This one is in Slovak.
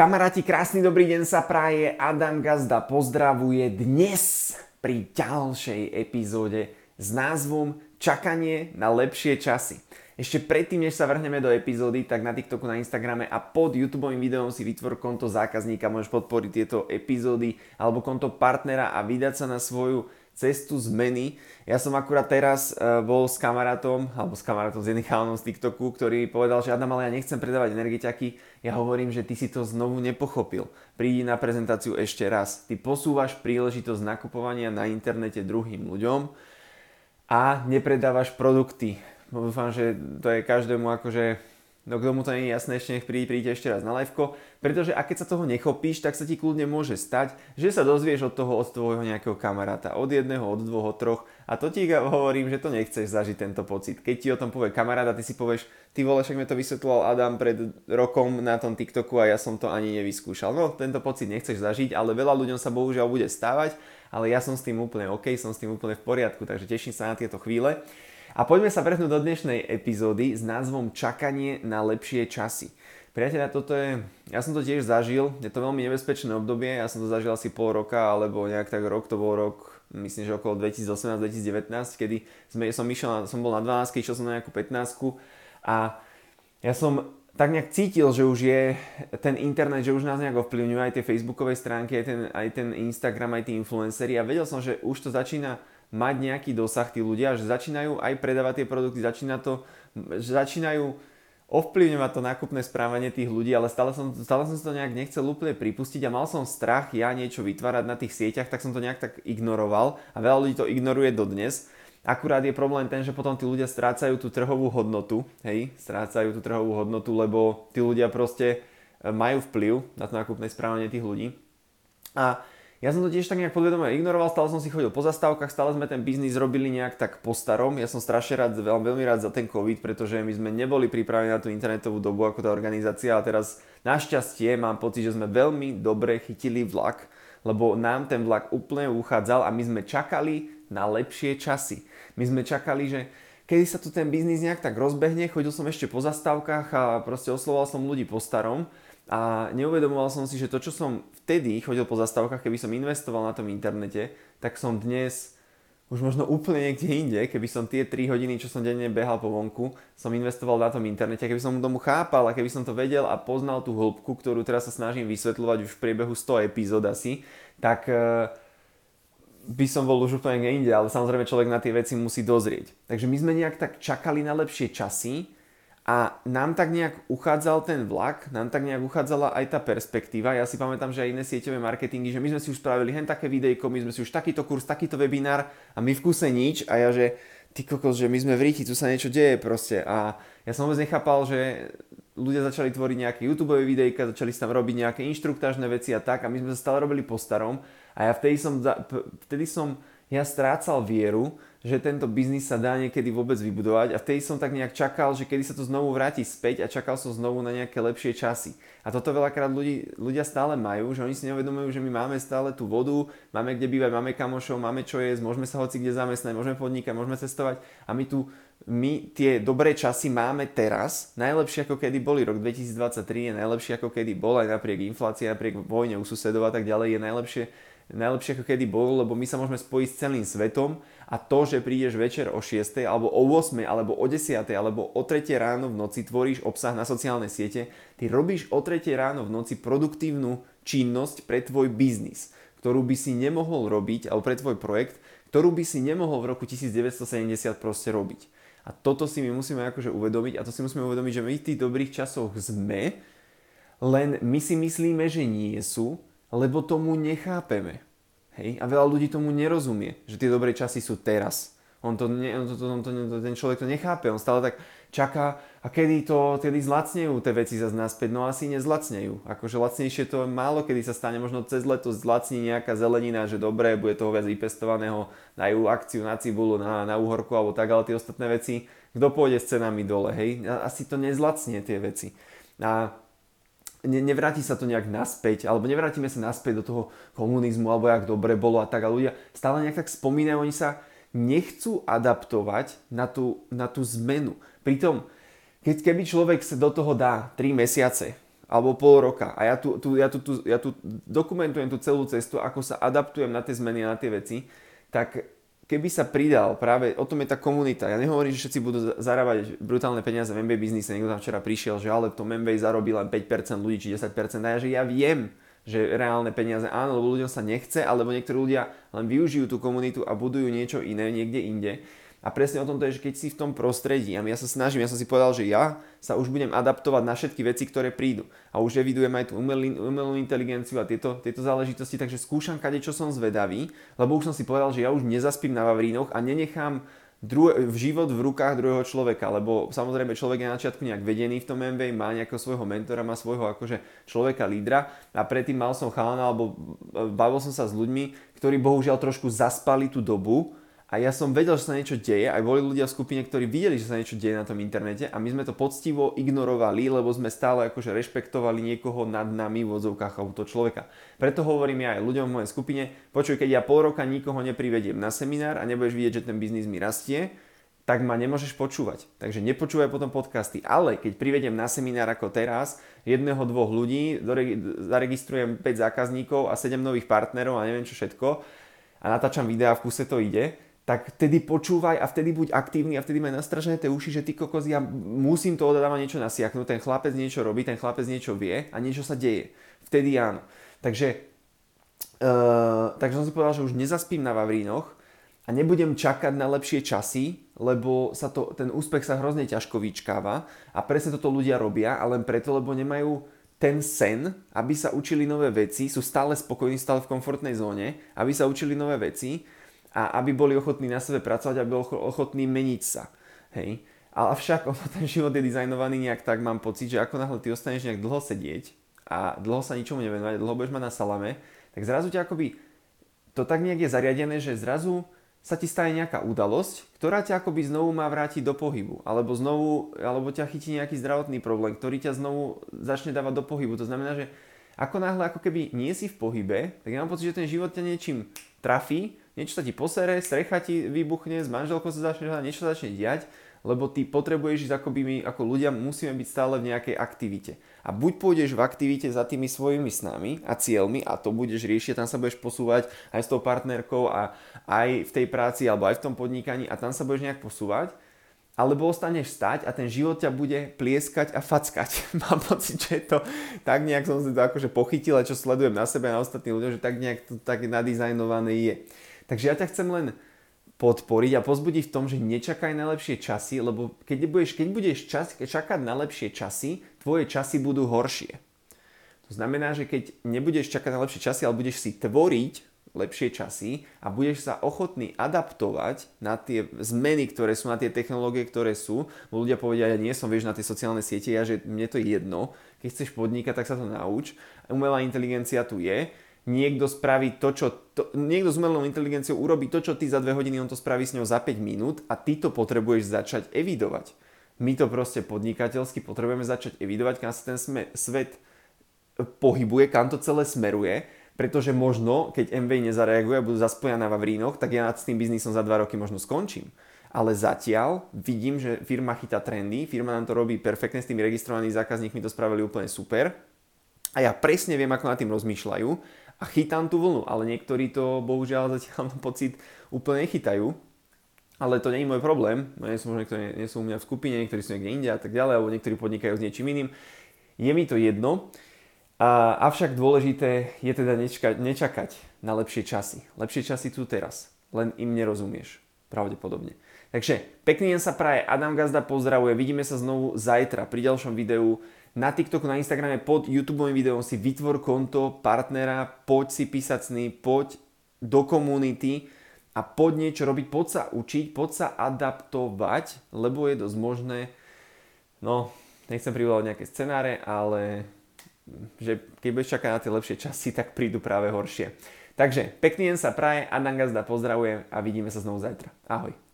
Kamaráti, krásny dobrý deň sa praje. Adam Gazda pozdravuje dnes pri ďalšej epizóde s názvom Čakanie na lepšie časy. Ešte predtým, než sa vrhneme do epizódy, tak na TikToku, na Instagrame a pod YouTube videom si vytvor konto zákazníka, môžeš podporiť tieto epizódy alebo konto partnera a vydať sa na svoju cestu zmeny. Ja som akurát teraz uh, bol s kamarátom, alebo s kamarátom z jedným chalanom z TikToku, ktorý povedal, že Adam, ale ja nechcem predávať energetiaky. Ja hovorím, že ty si to znovu nepochopil. Prídi na prezentáciu ešte raz. Ty posúvaš príležitosť nakupovania na internete druhým ľuďom a nepredávaš produkty. Dúfam, že to je každému akože No k tomu to nie je jasné, ešte nech príde, príde ešte raz na liveko, pretože ak keď sa toho nechopíš, tak sa ti kľudne môže stať, že sa dozvieš od toho, od tvojho nejakého kamaráta, od jedného, od dvoch, od troch a to ti hovorím, že to nechceš zažiť tento pocit. Keď ti o tom povie kamarát a ty si povieš, ty vole, však mi to vysvetloval Adam pred rokom na tom TikToku a ja som to ani nevyskúšal. No, tento pocit nechceš zažiť, ale veľa ľuďom sa bohužiaľ bude stávať, ale ja som s tým úplne OK, som s tým úplne v poriadku, takže teším sa na tieto chvíle. A poďme sa vrhnúť do dnešnej epizódy s názvom Čakanie na lepšie časy. Priatelia, toto je, ja som to tiež zažil, je to veľmi nebezpečné obdobie, ja som to zažil asi pol roka, alebo nejak tak rok, to bol rok, myslím, že okolo 2018-2019, kedy sme, som, išiel, som bol na 12, išiel som na nejakú 15 a ja som tak nejak cítil, že už je ten internet, že už nás nejak ovplyvňuje aj tie facebookové stránky, aj ten, aj ten Instagram, aj tí influencery a vedel som, že už to začína mať nejaký dosah tí ľudia, že začínajú aj predávať tie produkty, začína to, začínajú ovplyvňovať to nákupné správanie tých ľudí, ale stále som, stále som to nejak nechcel úplne pripustiť a mal som strach ja niečo vytvárať na tých sieťach, tak som to nejak tak ignoroval a veľa ľudí to ignoruje dodnes. Akurát je problém ten, že potom tí ľudia strácajú tú trhovú hodnotu, hej, strácajú tú trhovú hodnotu, lebo tí ľudia proste e, majú vplyv na to nákupné správanie tých ľudí. A ja som to tiež tak nejak podvedome ignoroval, stále som si chodil po zastávkach, stále sme ten biznis robili nejak tak po starom. Ja som strašne rád, veľmi, veľmi rád za ten COVID, pretože my sme neboli pripravení na tú internetovú dobu ako tá organizácia a teraz našťastie mám pocit, že sme veľmi dobre chytili vlak, lebo nám ten vlak úplne uchádzal a my sme čakali na lepšie časy. My sme čakali, že kedy sa tu ten biznis nejak tak rozbehne, chodil som ešte po zastávkach a proste oslovoval som ľudí po starom a neuvedomoval som si, že to, čo som vtedy chodil po zastávkach, keby som investoval na tom internete, tak som dnes už možno úplne niekde inde, keby som tie 3 hodiny, čo som denne behal po vonku, som investoval na tom internete, keby som tomu chápal a keby som to vedel a poznal tú hĺbku, ktorú teraz sa snažím vysvetľovať už v priebehu 100 epizód asi, tak uh, by som bol už úplne inde, ale samozrejme človek na tie veci musí dozrieť. Takže my sme nejak tak čakali na lepšie časy, a nám tak nejak uchádzal ten vlak, nám tak nejak uchádzala aj tá perspektíva. Ja si pamätám, že aj iné sieťové marketingy, že my sme si už spravili hen také videjko, my sme si už takýto kurz, takýto webinár a my v kuse nič a ja že ty kokos, že my sme v ríti, tu sa niečo deje proste. A ja som vôbec nechápal, že ľudia začali tvoriť nejaké YouTube videjka, začali tam robiť nejaké inštruktážne veci a tak a my sme sa stále robili po starom a ja vtedy som, vtedy som ja strácal vieru, že tento biznis sa dá niekedy vôbec vybudovať a vtedy som tak nejak čakal, že kedy sa to znovu vráti späť a čakal som znovu na nejaké lepšie časy. A toto veľakrát ľudí, ľudia stále majú, že oni si neuvedomujú, že my máme stále tú vodu, máme kde bývať, máme kamošov, máme čo jesť, môžeme sa hoci kde zamestnať, môžeme podnikať, môžeme cestovať a my tu my tie dobré časy máme teraz, najlepšie ako kedy boli, rok 2023 je najlepšie ako kedy bol, aj napriek inflácii, napriek vojne u susedov a tak ďalej je najlepšie najlepšie ako kedy bol, lebo my sa môžeme spojiť s celým svetom a to, že prídeš večer o 6, alebo o 8, alebo o 10, alebo o 3 ráno v noci tvoríš obsah na sociálne siete, ty robíš o 3 ráno v noci produktívnu činnosť pre tvoj biznis, ktorú by si nemohol robiť, alebo pre tvoj projekt, ktorú by si nemohol v roku 1970 proste robiť. A toto si my musíme akože uvedomiť a to si musíme uvedomiť, že my v tých dobrých časoch sme, len my si myslíme, že nie sú, lebo tomu nechápeme. Hej? A veľa ľudí tomu nerozumie, že tie dobré časy sú teraz. On to, ne, on to, to, on to, ten človek to nechápe, on stále tak čaká, a kedy to, kedy zlacnejú tie veci zase naspäť, no asi nezlacnejú. Akože lacnejšie to málo kedy sa stane, možno cez leto zlacní nejaká zelenina, že dobre, bude toho viac vypestovaného, dajú akciu na cibulu, na, na uhorku alebo tak, ale tie ostatné veci, kto pôjde s cenami dole, hej? Asi to nezlacnie tie veci. A ne, nevráti sa to nejak naspäť, alebo nevrátime sa naspäť do toho komunizmu, alebo jak dobre bolo a tak. A ľudia stále nejak tak spomínajú, oni sa nechcú adaptovať na tú, na tú zmenu. Pritom, keď keby človek sa do toho dá 3 mesiace, alebo pol roka a ja tu, tu, ja, tu, tu, ja tu dokumentujem tú celú cestu, ako sa adaptujem na tie zmeny a na tie veci, tak keby sa pridal práve, o tom je tá komunita. Ja nehovorím, že všetci budú zarábať brutálne peniaze v MBA biznise. Niekto tam včera prišiel, že ale v MBA zarobí len 5% ľudí, či 10%. A ja, že ja viem, že reálne peniaze áno, lebo ľuďom sa nechce, alebo niektorí ľudia len využijú tú komunitu a budujú niečo iné niekde inde. A presne o tom to je, že keď si v tom prostredí, a ja sa snažím, ja som si povedal, že ja sa už budem adaptovať na všetky veci, ktoré prídu. A už evidujem aj tú umelú inteligenciu a tieto, tieto záležitosti, takže skúšam kade, čo som zvedavý, lebo už som si povedal, že ja už nezaspím na Vavrínoch a nenechám dru- v život v rukách druhého človeka, lebo samozrejme človek je na začiatku nejak vedený v tom MV, má nejakého svojho mentora, má svojho akože človeka lídra a predtým mal som chalana, alebo bavil som sa s ľuďmi, ktorí bohužiaľ trošku zaspali tú dobu, a ja som vedel, že sa niečo deje, aj boli ľudia v skupine, ktorí videli, že sa niečo deje na tom internete a my sme to poctivo ignorovali, lebo sme stále akože rešpektovali niekoho nad nami v odzovkách alebo toho človeka. Preto hovorím ja aj ľuďom v mojej skupine, počuj, keď ja pol roka nikoho neprivediem na seminár a nebudeš vidieť, že ten biznis mi rastie, tak ma nemôžeš počúvať. Takže nepočúvaj potom podcasty. Ale keď privedem na seminár ako teraz, jedného, dvoch ľudí, zaregistrujem 5 zákazníkov a 7 nových partnerov a neviem čo všetko a natáčam videa v kuse to ide, tak vtedy počúvaj a vtedy buď aktívny a vtedy maj nastražené tie uši, že ty kokos, ja musím to odadávať niečo nasiaknúť, ten chlapec niečo robí, ten chlapec niečo vie a niečo sa deje. Vtedy áno. Takže, uh, takže som si povedal, že už nezaspím na Vavrínoch a nebudem čakať na lepšie časy, lebo sa to, ten úspech sa hrozne ťažko vyčkáva a presne toto ľudia robia a len preto, lebo nemajú ten sen, aby sa učili nové veci, sú stále spokojní, stále v komfortnej zóne, aby sa učili nové veci a aby boli ochotní na sebe pracovať a boli ochotní meniť sa. Hej. Ale avšak ono, ten život je dizajnovaný nejak tak, mám pocit, že ako náhle ty ostaneš nejak dlho sedieť a dlho sa ničomu nevenovať, dlho budeš mať na salame, tak zrazu ťa akoby, to tak nejak je zariadené, že zrazu sa ti stane nejaká udalosť, ktorá ťa akoby znovu má vrátiť do pohybu, alebo znovu, alebo ťa chytí nejaký zdravotný problém, ktorý ťa znovu začne dávať do pohybu. To znamená, že ako náhle ako keby nie si v pohybe, tak ja mám pocit, že ten život ťa niečím trafí niečo sa ti posere, strecha ti vybuchne, s manželkou sa začne niečo začne diať, lebo ty potrebuješ ísť, ako, by my, ako ľudia musíme byť stále v nejakej aktivite. A buď pôjdeš v aktivite za tými svojimi snami a cieľmi a to budeš riešiť, tam sa budeš posúvať aj s tou partnerkou a aj v tej práci alebo aj v tom podnikaní a tam sa budeš nejak posúvať, alebo ostaneš stať a ten život ťa bude plieskať a fackať. Mám pocit, že to tak nejak som si to akože pochytil a čo sledujem na sebe a na ostatných ľuďoch, že tak nejak to tak nadizajnované je. Takže ja ťa chcem len podporiť a pozbudiť v tom, že nečakaj na lepšie časy, lebo keď budeš, keď budeš čas, čakať na lepšie časy, tvoje časy budú horšie. To znamená, že keď nebudeš čakať na lepšie časy, ale budeš si tvoriť lepšie časy a budeš sa ochotný adaptovať na tie zmeny, ktoré sú, na tie technológie, ktoré sú. Ľudia povedia, ja nie som, vieš, na tie sociálne siete, ja, že mne to je jedno. Keď chceš podnikať, tak sa to nauč. Umelá inteligencia tu je niekto spraví to, čo... To, niekto s umelou inteligenciou urobí to, čo ty za 2 hodiny, on to spraví s ňou za 5 minút a ty to potrebuješ začať evidovať. My to proste podnikateľsky potrebujeme začať evidovať, kam sa ten sme, svet pohybuje, kam to celé smeruje, pretože možno, keď MV nezareaguje a budú zaspoja na Vavrínoch, tak ja s tým biznisom za 2 roky možno skončím. Ale zatiaľ vidím, že firma chytá trendy, firma nám to robí perfektne, s tými registrovanými zákazníkmi to spravili úplne super. A ja presne viem, ako nad tým rozmýšľajú a chytám tú vlnu, ale niektorí to bohužiaľ zatiaľ mám pocit úplne nechytajú. Ale to nie je môj problém, nie sú, možno niektorí nie sú u mňa v skupine, niektorí sú niekde inde a tak ďalej, alebo niektorí podnikajú s niečím iným. Je mi to jedno, a, avšak dôležité je teda nečakať, nečakať na lepšie časy. Lepšie časy tu teraz, len im nerozumieš, pravdepodobne. Takže pekný deň sa praje, Adam Gazda pozdravuje, vidíme sa znovu zajtra pri ďalšom videu na TikToku, na Instagrame pod YouTube videom si vytvor konto partnera, poď si písať sny, poď do komunity a poď niečo robiť, poď sa učiť, poď sa adaptovať, lebo je dosť možné, no, nechcem privolať nejaké scenáre, ale že keď budeš čakať na tie lepšie časy, tak prídu práve horšie. Takže pekný deň sa praje, Adam Gazda pozdravuje a vidíme sa znovu zajtra. Ahoj.